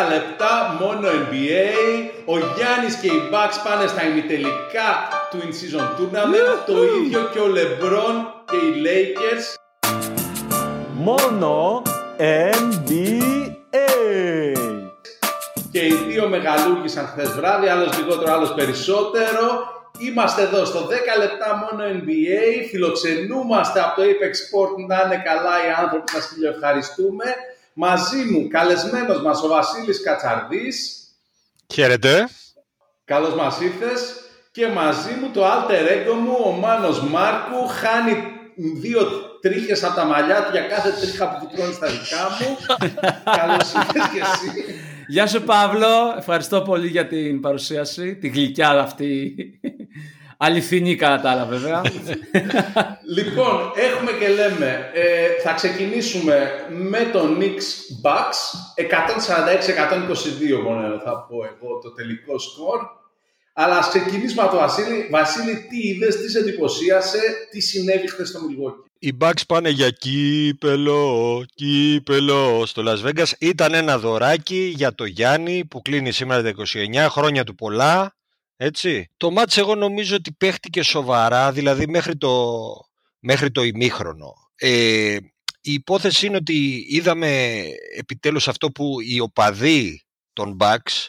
λεπτά μόνο NBA. Ο Γιάννης και οι Bucks πάνε στα ημιτελικά του In-Season Tournament. το ίδιο και ο LeBron και οι Lakers. Μόνο NBA. Και οι δύο μεγαλούργησαν χθες βράδυ, άλλος λιγότερο, άλλος περισσότερο. Είμαστε εδώ στο 10 λεπτά μόνο NBA, φιλοξενούμαστε από το Apex Sport να είναι καλά οι άνθρωποι, σας ευχαριστούμε. Μαζί μου καλεσμένος μας ο Βασίλης Κατσαρδής. Χαίρετε. Καλώς μας ήρθες. Και μαζί μου το alter ego μου, ο Μάνος Μάρκου, χάνει δύο τρίχες από τα μαλλιά του για κάθε τρίχα που του στα δικά μου. Καλώς ήρθες και εσύ. Γεια σου Παύλο, ευχαριστώ πολύ για την παρουσίαση, τη γλυκιά αυτή Αληθινή κατά τα άλλα βέβαια. λοιπόν, έχουμε και λέμε, ε, θα ξεκινήσουμε με το Knicks Bucks, 146-122 μόνο θα πω εγώ το τελικό σκορ. Αλλά ας ξεκινήσουμε από το Βασίλη. Βασίλη, τι είδες, τι σε εντυπωσίασε, τι συνέβη χθες στο Μιλγόκι. Οι Bucks πάνε για κύπελο, κύπελο στο Las Vegas. Ήταν ένα δωράκι για το Γιάννη που κλείνει σήμερα τα 29 χρόνια του πολλά. Έτσι. Το μάτς εγώ νομίζω ότι παίχτηκε σοβαρά, δηλαδή μέχρι το, μέχρι το ημίχρονο. Ε, η υπόθεση είναι ότι είδαμε επιτέλους αυτό που οι οπαδοί των Bucks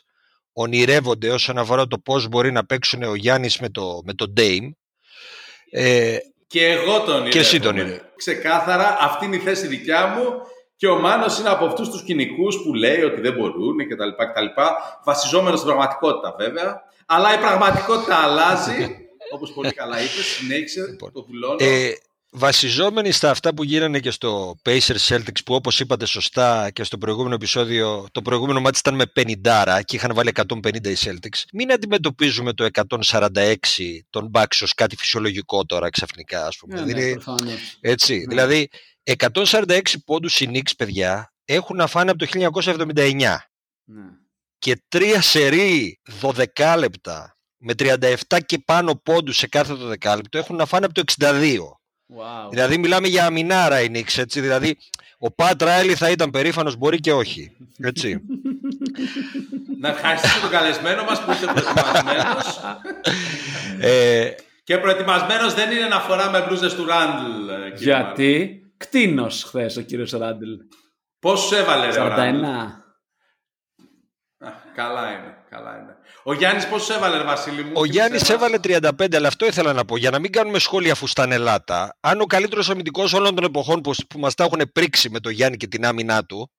ονειρεύονται όσον αφορά το πώς μπορεί να παίξουν ο Γιάννης με το, με το Dame. Ε, και εγώ τον Και εσύ τον Ξεκάθαρα, αυτή είναι η θέση δικιά μου και ο Μάνος είναι από αυτούς τους κοινικού που λέει ότι δεν μπορούν κτλ. κτλ βασιζόμενος στην πραγματικότητα βέβαια. Αλλά η πραγματικότητα αλλάζει. Όπως πολύ καλά είπες, συνέχισε, λοιπόν, το βουλώνω. Ε, βασιζόμενοι στα αυτά που γίνανε και στο Pacers Celtics που όπως είπατε σωστά και στο προηγούμενο επεισόδιο το προηγούμενο μάτι ήταν με 50 και είχαν βάλει 150 οι Celtics μην αντιμετωπίζουμε το 146 των Bucks ως κάτι φυσιολογικό τώρα ξαφνικά ας πούμε. Ναι, ναι, έτσι, ναι. Δηλαδή 146 πόντους οι Knicks παιδιά έχουν να φάνε από το 1979 ναι. Και τρία σερί 12 λεπτά με 37 και πάνω πόντους σε κάθε 12 λεπτό έχουν να φάνε από το 62 Wow. Δηλαδή μιλάμε για αμινάρα η Νίξ, έτσι. Δηλαδή ο Πατ Ράιλι θα ήταν περήφανος, μπορεί και όχι. Έτσι. Να ευχαριστήσω τον καλεσμένο μας που είστε προετοιμασμένος. ε... Και προετοιμασμένος δεν είναι να φοράμε μπλούζες του Ράντλ. Ε, Γιατί; Κτίνος χθες ο κύριος Ράντλ. Πόσο έβαλε, ρε 41. Καλά είναι. Καλά είναι. Ο Γιάννης πόσο έβαλε, ρε Βασίλη μου. Ο Γιάννης έβαλε 35, αλλά αυτό ήθελα να πω. Για να μην κάνουμε σχόλια αφού στα ελάτα. Αν ο καλύτερος αμυντικός όλων των εποχών που, που μας τα έχουν πρίξει με τον Γιάννη και την άμυνά του,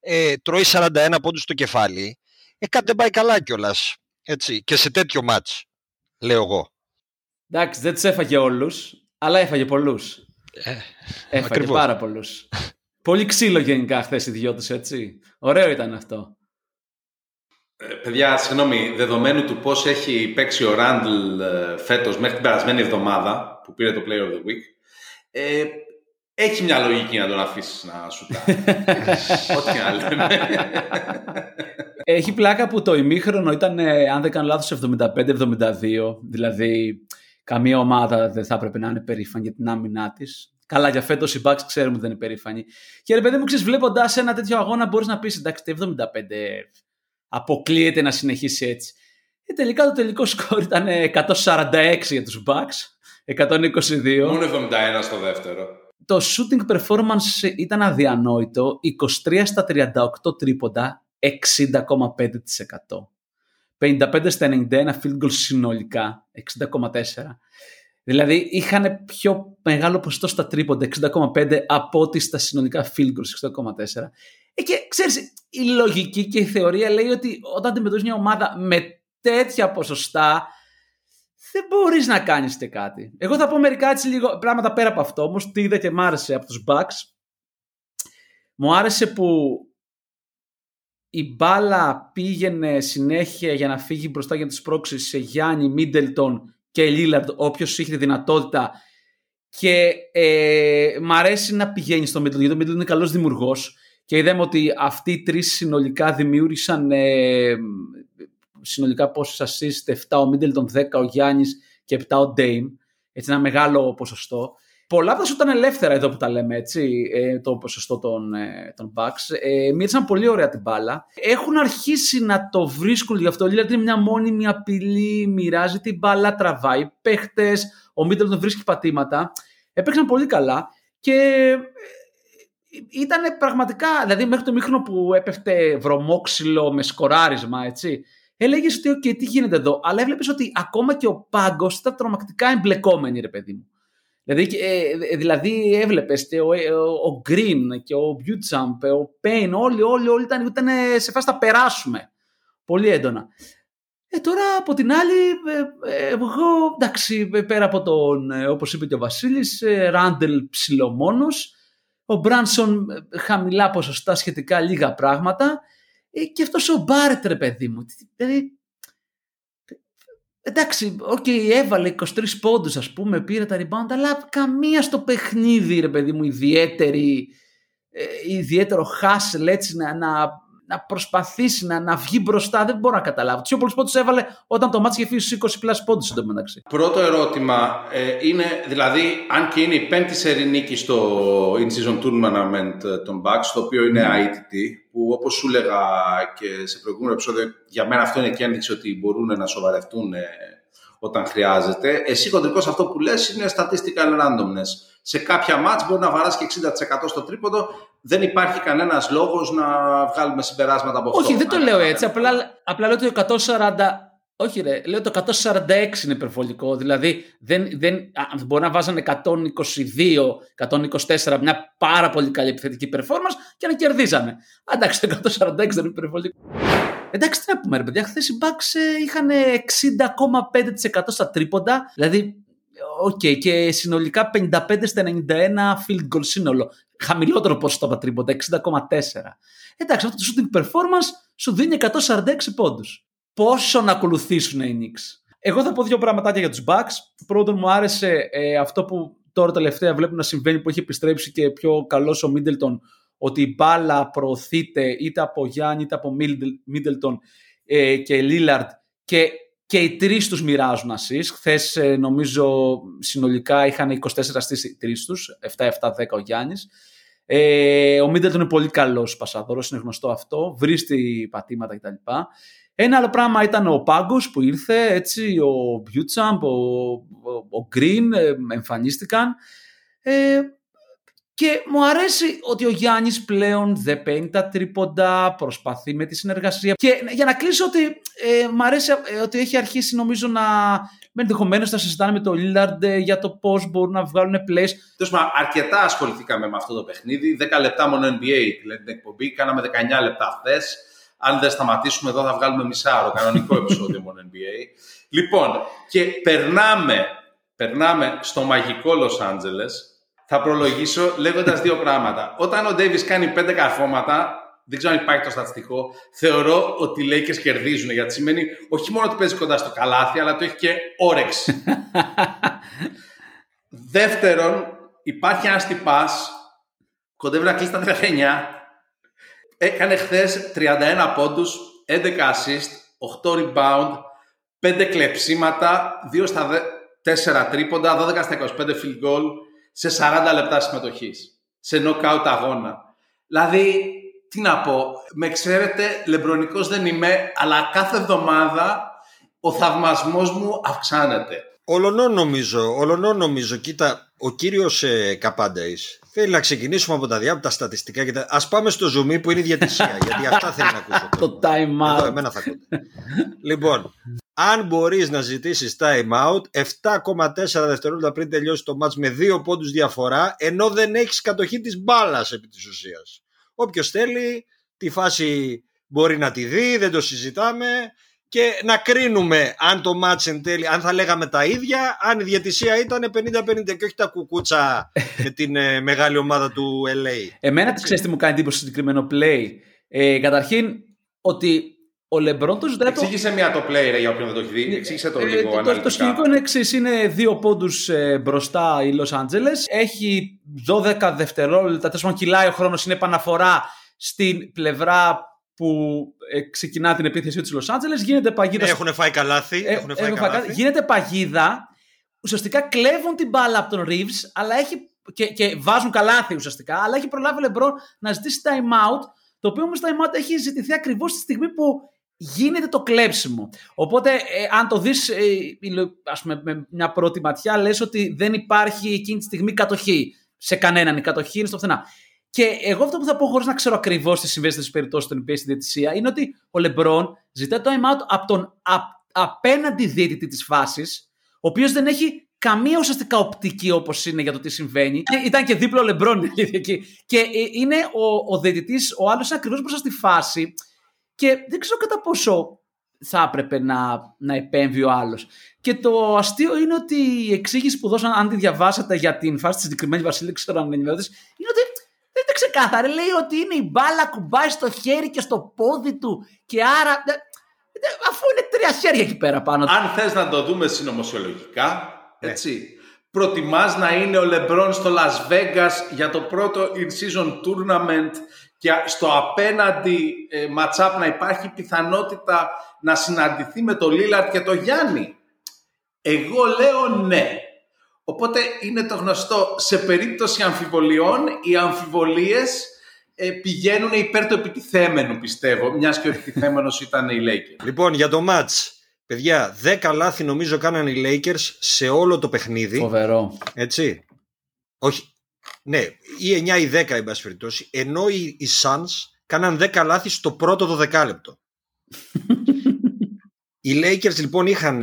ε, τρώει 41 πόντους στο κεφάλι, ε, κάτι δεν πάει καλά κιόλας. Έτσι. Και σε τέτοιο μάτς, λέω εγώ. Εντάξει, δεν τους έφαγε όλους, αλλά έφαγε πολλούς. Ε, έφαγε ακριβώς. πάρα πολλούς. Πολύ ξύλο γενικά χθες οι δυο τους, έτσι. Ωραίο ήταν αυτό. Ε, παιδιά, συγγνώμη, δεδομένου του πώς έχει παίξει ο Ράντλ ε, φέτος μέχρι την περασμένη εβδομάδα που πήρε το Player of the Week, ε, έχει μια λογική να τον αφήσεις να σου Ό,τι να λέμε. Έχει πλάκα που το ημίχρονο ήταν, ε, αν δεν κάνω λάθος, 75-72. Δηλαδή, καμία ομάδα δεν θα έπρεπε να είναι περήφανη για την άμυνά της. Καλά, για φέτος οι Bucks ξέρουμε ότι δεν είναι περήφανοι. Και ρε παιδί μου, ξέρεις, βλέποντας ένα τέτοιο αγώνα, μπορείς να πεις εντάξει, 75 αποκλείεται να συνεχίσει έτσι. Και τελικά το τελικό σκορ ήταν 146 για τους Bucks, 122. Μόνο 71 στο δεύτερο. Το shooting performance ήταν αδιανόητο, 23 στα 38 τρίποντα, 60,5%. 55 στα 91 field goals συνολικά, 60,4%. Δηλαδή είχαν πιο μεγάλο ποσοστό στα τρίποντα, 60,5 από ότι στα συνολικά field goals, 60,4. Ε, και ξέρεις, η λογική και η θεωρία λέει ότι όταν αντιμετωπίζεις μια ομάδα με τέτοια ποσοστά, δεν μπορείς να κάνεις κάτι. Εγώ θα πω μερικά έτσι λίγο πράγματα πέρα από αυτό, όμως τι είδα και μ' άρεσε από τους Bucks. Μου άρεσε που η μπάλα πήγαινε συνέχεια για να φύγει μπροστά για τις πρόξεις σε Γιάννη, Μίντελτον και Λίλαρντ, όποιος είχε τη δυνατότητα και ε, μ' αρέσει να πηγαίνει στο Μίντελτον, γιατί ο Μίντελτον είναι καλός δημιουργός και είδαμε ότι αυτοί οι τρεις συνολικά δημιούργησαν ε, συνολικά πόσες assist, 7 ο Middleton, 10 ο Γιάννης και 7 ο Dame. Έτσι ένα μεγάλο ποσοστό. πολλά από τα ήταν ελεύθερα εδώ που τα λέμε έτσι, ε, το ποσοστό των, ε, των Bucks. Ε, μίλησαν πολύ ωραία την μπάλα. Έχουν αρχίσει να το βρίσκουν γι' αυτό. Δηλαδή είναι μια μόνιμη απειλή, μοιράζει την μπάλα, τραβάει παίχτες. Ο Μίτλ τον βρίσκει πατήματα. Έπαιξαν πολύ καλά και ήταν πραγματικά, δηλαδή μέχρι το μήχρονο που έπεφτε βρωμόξυλο με σκοράρισμα, έτσι, έλεγες ότι, OK, τι γίνεται εδώ. Αλλά έβλεπες ότι ακόμα και ο πάγκος ήταν τρομακτικά εμπλεκόμενοι, ρε παιδί μου. Δηλαδή, ε, δηλαδή έβλεπες ο, ε, ο, ο Green και ο Butamp, ο Payne, όλοι, όλοι, όλοι ήταν, ήταν σε φάση να περάσουμε. Πολύ έντονα. Ε, τώρα από την άλλη, ε, ε, εγώ εντάξει, πέρα από τον, όπως είπε και ο Βασίλης, Ράντλ ψιλομόνος, ο Μπράνσον χαμηλά ποσοστά σχετικά λίγα πράγματα και αυτός ο Μπάρετ ρε παιδί μου. Δηλαδή, εντάξει, OK, okay, έβαλε 23 πόντους ας πούμε, πήρε τα rebound, αλλά καμία στο παιχνίδι ρε παιδί μου ιδιαίτερη, ιδιαίτερο χάσελ έτσι να, να να προσπαθήσει να, να βγει μπροστά. Δεν μπορώ να καταλάβω. Τους πολλούς πόντους έβαλε όταν το μάτι είχε φύγει στους 20 plus πόντους εντωμεταξύ. Πρώτο ερώτημα ε, είναι, δηλαδή, αν και είναι η πέμπτη σερή νίκη στο In-Season Tournament ε, των Bucks, το οποίο είναι mm. ITT, που όπως σου έλεγα και σε προηγούμενο επεισόδιο, για μένα αυτό είναι και ένδειξη ότι μπορούν να σοβαρευτούν ε, όταν χρειάζεται. Εσύ κοντρικός αυτό που λες είναι statistical randomness. Σε κάποια μάτς μπορεί να βαράσει και 60% στο τρίποντο. Δεν υπάρχει κανένας λόγος να βγάλουμε συμπεράσματα από αυτό. Όχι, δεν το λέω έτσι. Απλά, απλά λέω ότι το 140... Όχι ρε, λέω το 146 είναι υπερβολικό. Δηλαδή δεν, δεν, μπορεί να βάζανε 122, 124, μια πάρα πολύ καλή επιθετική performance και να κερδίζαμε. Εντάξει, το 146 δεν είναι υπερβολικό. Εντάξει, τι να πούμε, ρε παιδιά. Χθες οι Bucks ε, είχαν 60,5% στα τρίποντα. Δηλαδή, OK, okay, και συνολικά 55 στα 91 field goal σύνολο. Χαμηλότερο ποσοστό από τα τρίποντα, 60,4. Εντάξει, αυτό το shooting performance σου δίνει 146 πόντους. Πόσο να ακολουθήσουν οι Knicks. Εγώ θα πω δύο πραγματάκια για τους Bucks. Πρώτον, μου άρεσε ε, αυτό που τώρα τελευταία βλέπουμε να συμβαίνει που έχει επιστρέψει και πιο καλός ο Μίντελτον ότι η μπάλα προωθείται είτε από Γιάννη είτε από Μίντελτον ε, και Λίλαρντ και, και οι τρεις τους μοιράζουν assist. Χθες ε, νομίζω συνολικά είχαν 24 στις οι τρεις τους, 7-7-10 ο Γιάννης. Ε, ο Μίντελτον είναι πολύ καλός πασαδόρο, είναι γνωστό αυτό. Βρίσκει πατήματα κτλ. Ένα άλλο πράγμα ήταν ο Πάγκος που ήρθε, έτσι, ο Μπιούτσαμπ, ο, ο, ο Γκριν ε, εμφανίστηκαν. Ε, και μου αρέσει ότι ο Γιάννης πλέον δεν παίρνει τα τρίποντα, προσπαθεί με τη συνεργασία. Και για να κλείσω ότι ε, μου αρέσει ε, ότι έχει αρχίσει νομίζω να... Ενδεχομένως θα συζητάνε με τον Λίλαρντ ε, για το πώς μπορούν να βγάλουν plays. Τέλος αρκετά ασχοληθήκαμε με αυτό το παιχνίδι. 10 λεπτά μόνο NBA δηλαδή την εκπομπή. Κάναμε 19 λεπτά χθες. Αν δεν σταματήσουμε εδώ, θα βγάλουμε μισάρο. Κανονικό επεισόδιο μόνο NBA. Λοιπόν, και περνάμε, περνάμε στο μαγικό Λος Άντζελες θα προλογίσω λέγοντας δύο πράγματα. Όταν ο Ντέιβι κάνει πέντε καρφώματα, δεν ξέρω αν υπάρχει το στατιστικό, θεωρώ ότι οι Lakers κερδίζουν. Γιατί σημαίνει όχι μόνο ότι παίζει κοντά στο καλάθι, αλλά το έχει και όρεξη. Δεύτερον, υπάρχει ένα τυπά, κοντεύει να κλείσει τα 19, έκανε χθες 31 πόντους, 11 assist, 8 rebound, 5 κλεψίματα, 2 στα 4 τρίποντα, 12 στα 25 field goal, σε 40 λεπτά συμμετοχής. Σε knockout αγώνα. Δηλαδή, τι να πω, με ξέρετε, λεμπρονικός δεν είμαι, αλλά κάθε εβδομάδα ο θαυμασμός μου αυξάνεται. Ολονό νομίζω, ολονό νομίζω. Κοίτα, ο κύριος ε, Καπάνταης θέλει να ξεκινήσουμε από τα διάφορα στατιστικά. Και τα... Ας πάμε στο zoom που είναι η διατησία, γιατί αυτά θέλει να ακούσω. Το time out. Εδώ, εμένα θα ακούτε. λοιπόν, αν μπορείς να ζητήσεις time out 7,4 δευτερόλεπτα πριν τελειώσει το μάτς με δύο πόντους διαφορά ενώ δεν έχεις κατοχή της μπάλας επί της ουσίας. Όποιος θέλει τη φάση μπορεί να τη δει, δεν το συζητάμε και να κρίνουμε αν το μάτς εν τέλει, αν θα λέγαμε τα ίδια, αν η διατησία ήταν 50-50 και όχι τα κουκούτσα με την ε, μεγάλη ομάδα του LA. Εμένα τι ξέρεις τι μου κάνει εντύπωση στο συγκεκριμένο play. Ε, καταρχήν ότι ο Λεμπρόν το ζητάει. Εξήγησε μια το play, ρε, για όποιον δεν το έχει δει. Εξήγησε το ε, λίγο. το, το σκηνικό είναι εξής: είναι δύο πόντους ε, μπροστά η Los Angeles. Έχει 12 δευτερόλεπτα. Τέλος πάντων, κυλάει ο χρόνος. Είναι επαναφορά στην πλευρά που ε, ξεκινά την επίθεση τη Los Angeles. Γίνεται παγίδα. Έχουν φάει καλάθι. έχουν φάει καλάθι. Γίνεται παγίδα ουσιαστικά κλέβουν την μπάλα από τον Reeves αλλά έχει, και, και βάζουν καλάθι ουσιαστικά, αλλά έχει προλάβει ο LeBron να ζητήσει time out, το οποίο όμως time out έχει ζητηθεί ακριβώς τη στιγμή που γίνεται το κλέψιμο. Οπότε, ε, αν το δεις, ε, ας πούμε, με μια πρώτη ματιά, λες ότι δεν υπάρχει εκείνη τη στιγμή κατοχή σε κανέναν. Η κατοχή είναι στο πουθενά. Και εγώ αυτό που θα πω, χωρίς να ξέρω ακριβώς τι συμβαίνει στις περιπτώσεις των NBA στη διαιτησία, είναι ότι ο Λεμπρόν ζητάει το time out από τον απέναντι διαιτητή της φάσης, ο οποίος δεν έχει καμία ουσιαστικά οπτική όπως είναι για το τι συμβαίνει. Ήταν και δίπλο ο Λεμπρόν εκεί. Και ε, είναι ο, ο διαιτητής, ο άλλος ακριβώς μπροστά στη φάση. Και δεν ξέρω κατά πόσο θα έπρεπε να, να επέμβει ο άλλος. Και το αστείο είναι ότι η εξήγηση που δώσαν, αν τη διαβάσατε για την φάση της συγκεκριμένη Βασίλη, ξέρω αν είναι ότι δεν είναι ξεκάθαρο. Λέει ότι είναι η μπάλα κουμπάει στο χέρι και στο πόδι του και άρα. Αφού είναι τρία χέρια εκεί πέρα πάνω. Αν θες να το δούμε συνωμοσιολογικά, ναι. έτσι. Προτιμάς να είναι ο Λεμπρόν στο Las Vegas για το πρώτο in-season tournament και στο απέναντι ε, matchup να υπάρχει πιθανότητα να συναντηθεί με το Λίλαρτ και το Γιάννη. Εγώ λέω ναι. Οπότε είναι το γνωστό, σε περίπτωση αμφιβολιών, οι αμφιβολίες ε, πηγαίνουν υπέρ του επιτιθέμενου, πιστεύω, μιας και ο επιτιθέμενος ήταν οι Lakers. Λοιπόν, για το match, παιδιά, 10 λάθη νομίζω κάνανε οι Lakers σε όλο το παιχνίδι. Φοβερό. Έτσι. Όχι, ναι, ή 9 ή 10 εν πάση περιπτώσει, ενώ οι, οι Suns κάναν 10 λάθη στο πρώτο το δεκάλεπτο. οι Lakers λοιπόν είχαν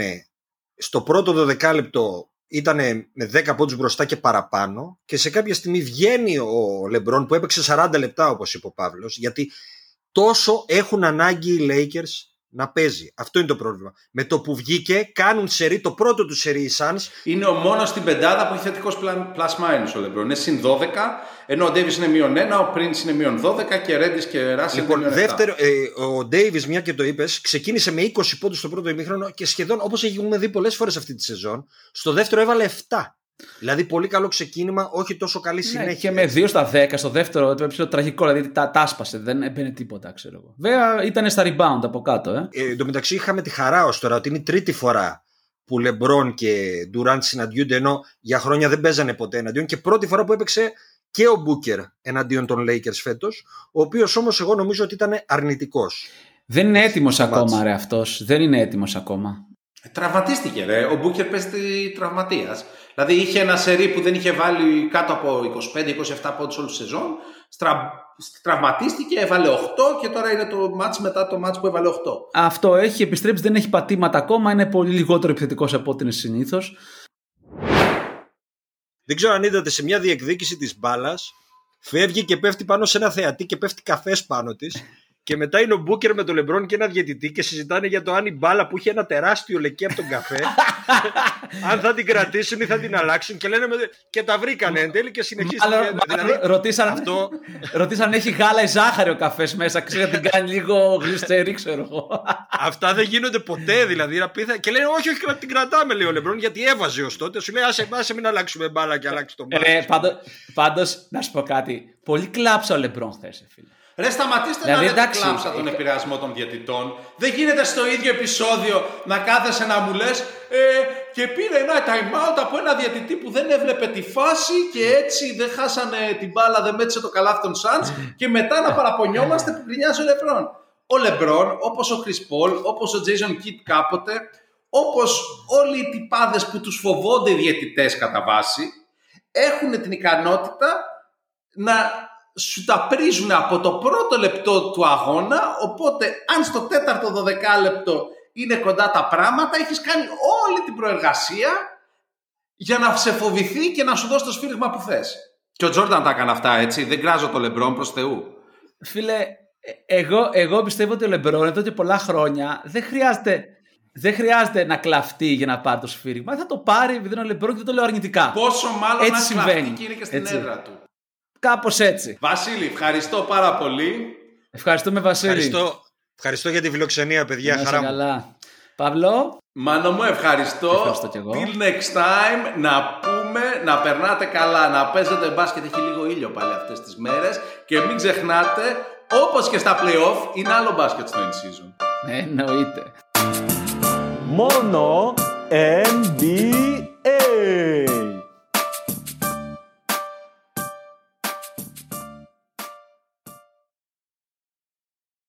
στο πρώτο το δεκάλεπτο ήταν με 10 πόντους μπροστά και παραπάνω και σε κάποια στιγμή βγαίνει ο Λεμπρόν που έπαιξε 40 λεπτά όπως είπε ο Παύλος γιατί τόσο έχουν ανάγκη οι Lakers να παίζει. Αυτό είναι το πρόβλημα. Με το που βγήκε, κάνουν σερί, το πρώτο του σερί οι Suns. Είναι ο μόνος στην πεντάδα που έχει θετικός plus minus ο Λεμπρόν. Είναι συν 12, ενώ ο Ντέιβι είναι μείον 1, ο Prince είναι μείον 12 και Ρέντι και Ράσελ λοιπόν, είναι δεύτερο, ε, ο Ντέιβι, μια και το είπες, ξεκίνησε με 20 πόντους στο πρώτο ημίχρονο και σχεδόν όπως έχουμε δει πολλές φορές αυτή τη σεζόν, στο δεύτερο έβαλε 7. Δηλαδή πολύ καλό ξεκίνημα, όχι τόσο καλή ναι, συνέχεια. και με 2 στα 10 στο δεύτερο το έπαιξε τραγικό, δηλαδή τα τάσπασε, δεν έμπαινε τίποτα, ξέρω εγώ. Βέβαια ήταν στα rebound από κάτω. Ε. Ε, εν τω μεταξύ είχαμε τη χαρά ως τώρα ότι είναι η τρίτη φορά που Λεμπρόν και Ντουράντ συναντιούνται ενώ για χρόνια δεν παίζανε ποτέ εναντίον και πρώτη φορά που έπαιξε και ο Μπούκερ εναντίον των Lakers φέτος, ο οποίος όμως εγώ νομίζω ότι ήταν αρνητικός. Δεν είναι έτοιμος ακόμα, ρε αυτός. Δεν είναι έτοιμος ακόμα. Ε, τραυματίστηκε, ρε. Ο Μπούκερ παίζει τραυματίας. Δηλαδή είχε ένα σερί που δεν είχε βάλει κάτω από 25-27 πόντους όλη τη σεζόν. Στρα... Τραυματίστηκε, έβαλε 8 και τώρα είναι το μάτς μετά το μάτς που έβαλε 8. Αυτό έχει επιστρέψει, δεν έχει πατήματα ακόμα, είναι πολύ λιγότερο επιθετικός από ό,τι είναι συνήθως. Δεν ξέρω αν είδατε σε μια διεκδίκηση της μπάλας, φεύγει και πέφτει πάνω σε ένα θεατή και πέφτει καφές πάνω της και μετά είναι ο Μπούκερ με τον Λεμπρόν και ένα διαιτητή και συζητάνε για το αν η μπάλα που είχε ένα τεράστιο λεκέ από τον καφέ, αν θα την κρατήσουν ή θα την αλλάξουν. Και λένε και τα βρήκανε εν τέλει και συνεχίσαν. δηλαδή, ρωτήσαν, αυτό... ρωτήσαν αν έχει γάλα ή ζάχαρη ο καφές μέσα. Ξέρω την κάνει λίγο γλυστερή, ξέρω εγώ. Αυτά δεν γίνονται ποτέ δηλαδή. Και λένε όχι, όχι, την κρατάμε, λέει ο Λεμπρόν, γιατί έβαζε ως τότε. Σου λέει άσε, άσε μην αλλάξουμε μπάλα και αλλάξει τον μπάλα. Ε, Πάντως, να σου πω κάτι. Πολύ κλάψα ο Λεμπρόν χθες, φίλε. Ρε σταματήστε δηλαδή, να λέτε κλάψα τον επηρεασμό των διαιτητών. Δεν γίνεται στο ίδιο επεισόδιο να κάθεσαι να μου λες ε, και πήρε ένα time out από ένα διαιτητή που δεν έβλεπε τη φάση και έτσι δεν χάσανε την μπάλα, δεν μέτρησε το καλάθι των Suns και μετά να παραπονιόμαστε που γκρινιάζει ο Λεμπρόν. Ο Λεμπρόν, όπως ο Chris Paul, όπως ο Jason Kidd κάποτε, όπως όλοι οι τυπάδες που τους φοβόνται οι διαιτητές κατά βάση, έχουν την ικανότητα να σου τα πρίζουν από το πρώτο λεπτό του αγώνα, οπότε αν στο τέταρτο δωδεκάλεπτο είναι κοντά τα πράγματα, έχεις κάνει όλη την προεργασία για να σε φοβηθεί και να σου δώσει το σφύριγμα που θες. Και ο Τζόρνταν τα έκανε αυτά, έτσι. Δεν κράζω το Λεμπρόν προς Θεού. Φίλε, εγώ, εγώ πιστεύω ότι ο Λεμπρόν εδώ και πολλά χρόνια δεν χρειάζεται, δεν χρειάζεται να κλαφτεί για να πάρει το σφύριγμα. Θα το πάρει επειδή είναι ο Λεμπρόν και δεν το λέω αρνητικά. Πόσο μάλλον έτσι να συμβαίνει. κλαφτεί και είναι και στην έτσι. έδρα του. Κάπως έτσι. Βασίλη, ευχαριστώ πάρα πολύ. Ευχαριστούμε Βασίλη. Ευχαριστώ, ευχαριστώ για τη φιλοξενία, παιδιά. Να χαρά καλά. Παύλο. Μάνο μου, ευχαριστώ. Ευχαριστώ και εγώ. Till next time, να πούμε, να περνάτε καλά, να παίζετε μπάσκετ. Έχει λίγο ήλιο πάλι αυτές τις μέρες. Και μην ξεχνάτε, όπως και στα playoff, είναι άλλο μπάσκετ στο in-season. Ναι, εννοείται. Μόνο NBA.